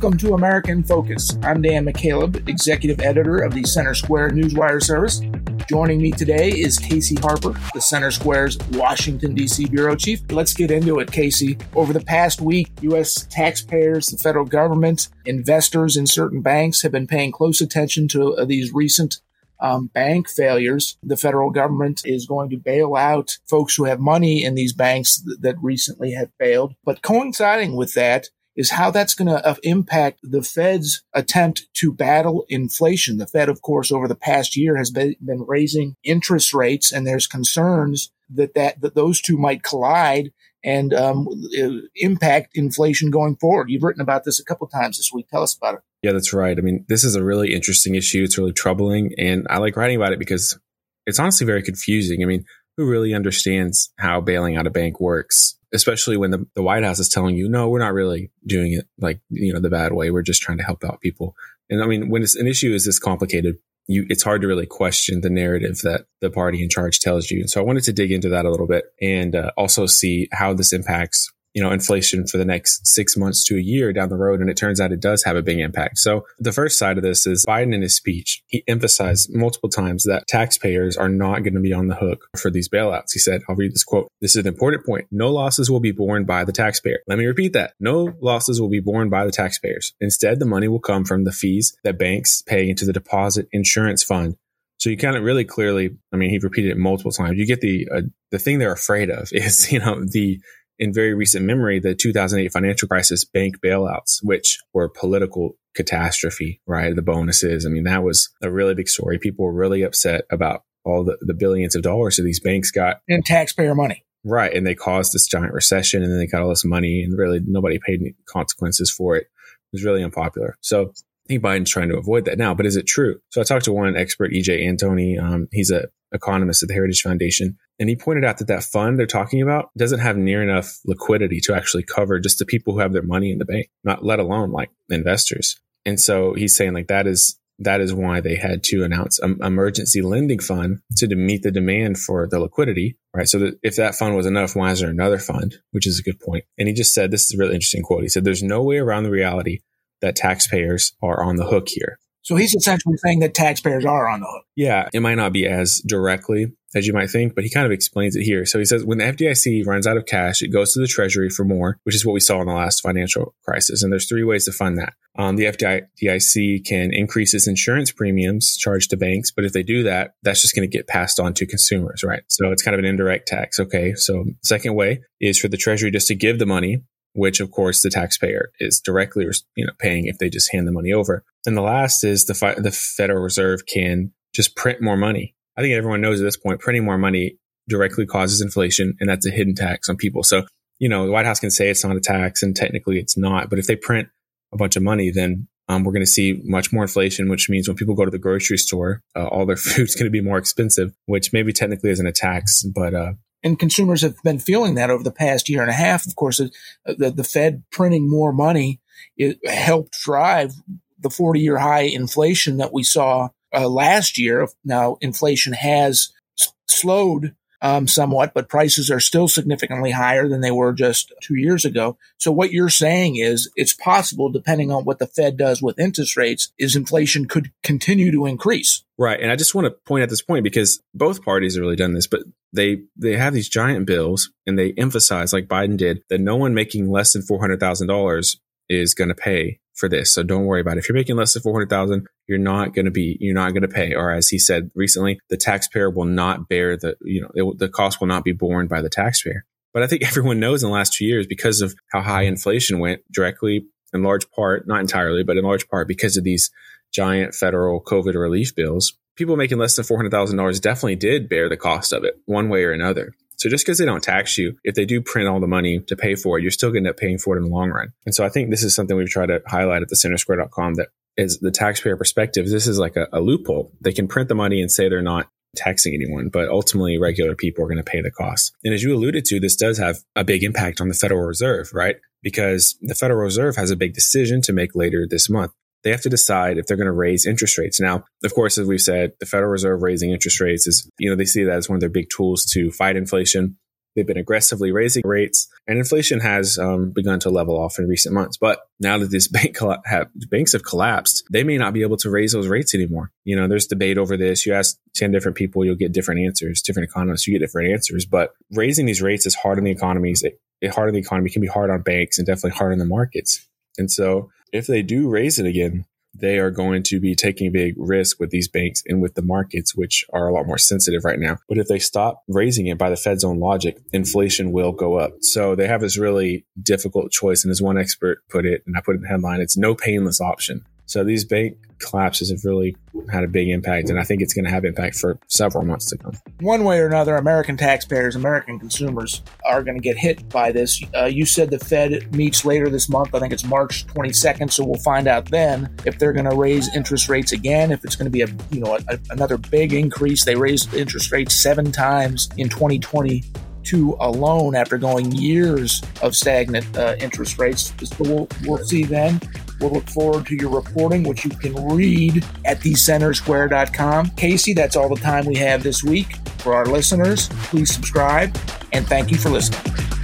Welcome to America in Focus. I'm Dan McCaleb, executive editor of the Center Square Newswire service. Joining me today is Casey Harper, the Center Square's Washington, D.C. bureau chief. Let's get into it, Casey. Over the past week, U.S. taxpayers, the federal government, investors in certain banks have been paying close attention to uh, these recent um, bank failures. The federal government is going to bail out folks who have money in these banks th- that recently have failed. But coinciding with that, is how that's going to uh, impact the Fed's attempt to battle inflation. The Fed, of course, over the past year has been, raising interest rates, and there's concerns that, that, that those two might collide and um, impact inflation going forward. You've written about this a couple times this week. Tell us about it. Yeah, that's right. I mean, this is a really interesting issue. It's really troubling, and I like writing about it because it's honestly very confusing. I mean, who really understands how bailing out a bank works? Especially when the, the White House is telling you, no, we're not really doing it like, you know, the bad way. We're just trying to help out people. And I mean, when an issue is this complicated, you, it's hard to really question the narrative that the party in charge tells you. And so I wanted to dig into that a little bit and uh, also see how this impacts you know, inflation for the next six months to a year down the road. And it turns out it does have a big impact. So the first side of this is Biden in his speech, he emphasized multiple times that taxpayers are not going to be on the hook for these bailouts. He said, I'll read this quote. This is an important point. No losses will be borne by the taxpayer. Let me repeat that. No losses will be borne by the taxpayers. Instead, the money will come from the fees that banks pay into the deposit insurance fund so you kind of really clearly, I mean, he repeated it multiple times. You get the uh, the thing they're afraid of is, you know, the in very recent memory, the 2008 financial crisis bank bailouts, which were political catastrophe, right? The bonuses. I mean, that was a really big story. People were really upset about all the, the billions of dollars that these banks got. And taxpayer money. Right. And they caused this giant recession and then they got all this money and really nobody paid any consequences for it. It was really unpopular. So I think Biden's trying to avoid that now, but is it true? So I talked to one expert, EJ Antoni. Um, he's a economist at the Heritage Foundation. And he pointed out that that fund they're talking about doesn't have near enough liquidity to actually cover just the people who have their money in the bank, not let alone like investors. And so he's saying like that is that is why they had to announce an emergency lending fund to meet the demand for the liquidity, right? So that if that fund was enough, why is there another fund? Which is a good point. And he just said, this is a really interesting quote. He said, there's no way around the reality that taxpayers are on the hook here. So he's essentially saying that taxpayers are on the hook. Yeah, it might not be as directly as you might think, but he kind of explains it here. So he says when the FDIC runs out of cash, it goes to the Treasury for more, which is what we saw in the last financial crisis. And there's three ways to fund that. Um, the FDIC can increase its insurance premiums charged to banks, but if they do that, that's just going to get passed on to consumers, right? So it's kind of an indirect tax. Okay. So second way is for the Treasury just to give the money which of course the taxpayer is directly you know paying if they just hand the money over. And the last is the fi- the Federal Reserve can just print more money. I think everyone knows at this point printing more money directly causes inflation and that's a hidden tax on people. So, you know, the White House can say it's not a tax and technically it's not, but if they print a bunch of money, then um, we're going to see much more inflation, which means when people go to the grocery store, uh, all their food's going to be more expensive, which maybe technically isn't a tax, but uh, and consumers have been feeling that over the past year and a half. Of course, the, the Fed printing more money helped drive the 40 year high inflation that we saw uh, last year. Now, inflation has s- slowed um, somewhat, but prices are still significantly higher than they were just two years ago. So what you're saying is it's possible, depending on what the Fed does with interest rates, is inflation could continue to increase. Right. And I just want to point at this point because both parties have really done this, but they they have these giant bills and they emphasize, like Biden did, that no one making less than four hundred thousand dollars is going to pay for this. So don't worry about it. If you're making less than 400,000, you're not going to be, you're not going to pay. Or as he said recently, the taxpayer will not bear the, you know, it, the cost will not be borne by the taxpayer. But I think everyone knows in the last two years because of how high inflation went directly in large part, not entirely, but in large part because of these giant federal COVID relief bills, people making less than $400,000 definitely did bear the cost of it one way or another. So just because they don't tax you, if they do print all the money to pay for it, you're still going to end up paying for it in the long run. And so I think this is something we've tried to highlight at the centersquare.com that is the taxpayer perspective. This is like a, a loophole. They can print the money and say they're not taxing anyone, but ultimately regular people are going to pay the cost. And as you alluded to, this does have a big impact on the Federal Reserve, right? Because the Federal Reserve has a big decision to make later this month they have to decide if they're going to raise interest rates. Now, of course, as we've said, the Federal Reserve raising interest rates is, you know, they see that as one of their big tools to fight inflation. They've been aggressively raising rates, and inflation has um, begun to level off in recent months. But now that these bank have, banks have collapsed, they may not be able to raise those rates anymore. You know, there's debate over this. You ask 10 different people, you'll get different answers. Different economists, you get different answers. But raising these rates is hard on the economies. It, it hard on the economy can be hard on banks and definitely hard on the markets. And so if they do raise it again, they are going to be taking a big risk with these banks and with the markets, which are a lot more sensitive right now. But if they stop raising it by the Fed's own logic, inflation will go up. So they have this really difficult choice. And as one expert put it, and I put it in the headline, it's no painless option. So these bank collapses have really had a big impact, and I think it's going to have impact for several months to come. One way or another, American taxpayers, American consumers are going to get hit by this. Uh, you said the Fed meets later this month. I think it's March 22nd, so we'll find out then if they're going to raise interest rates again. If it's going to be a you know a, another big increase, they raised interest rates seven times in 2020 alone after going years of stagnant uh, interest rates. We'll, we'll see then. We'll look forward to your reporting, which you can read at thecentersquare.com. Casey, that's all the time we have this week. For our listeners, please subscribe and thank you for listening.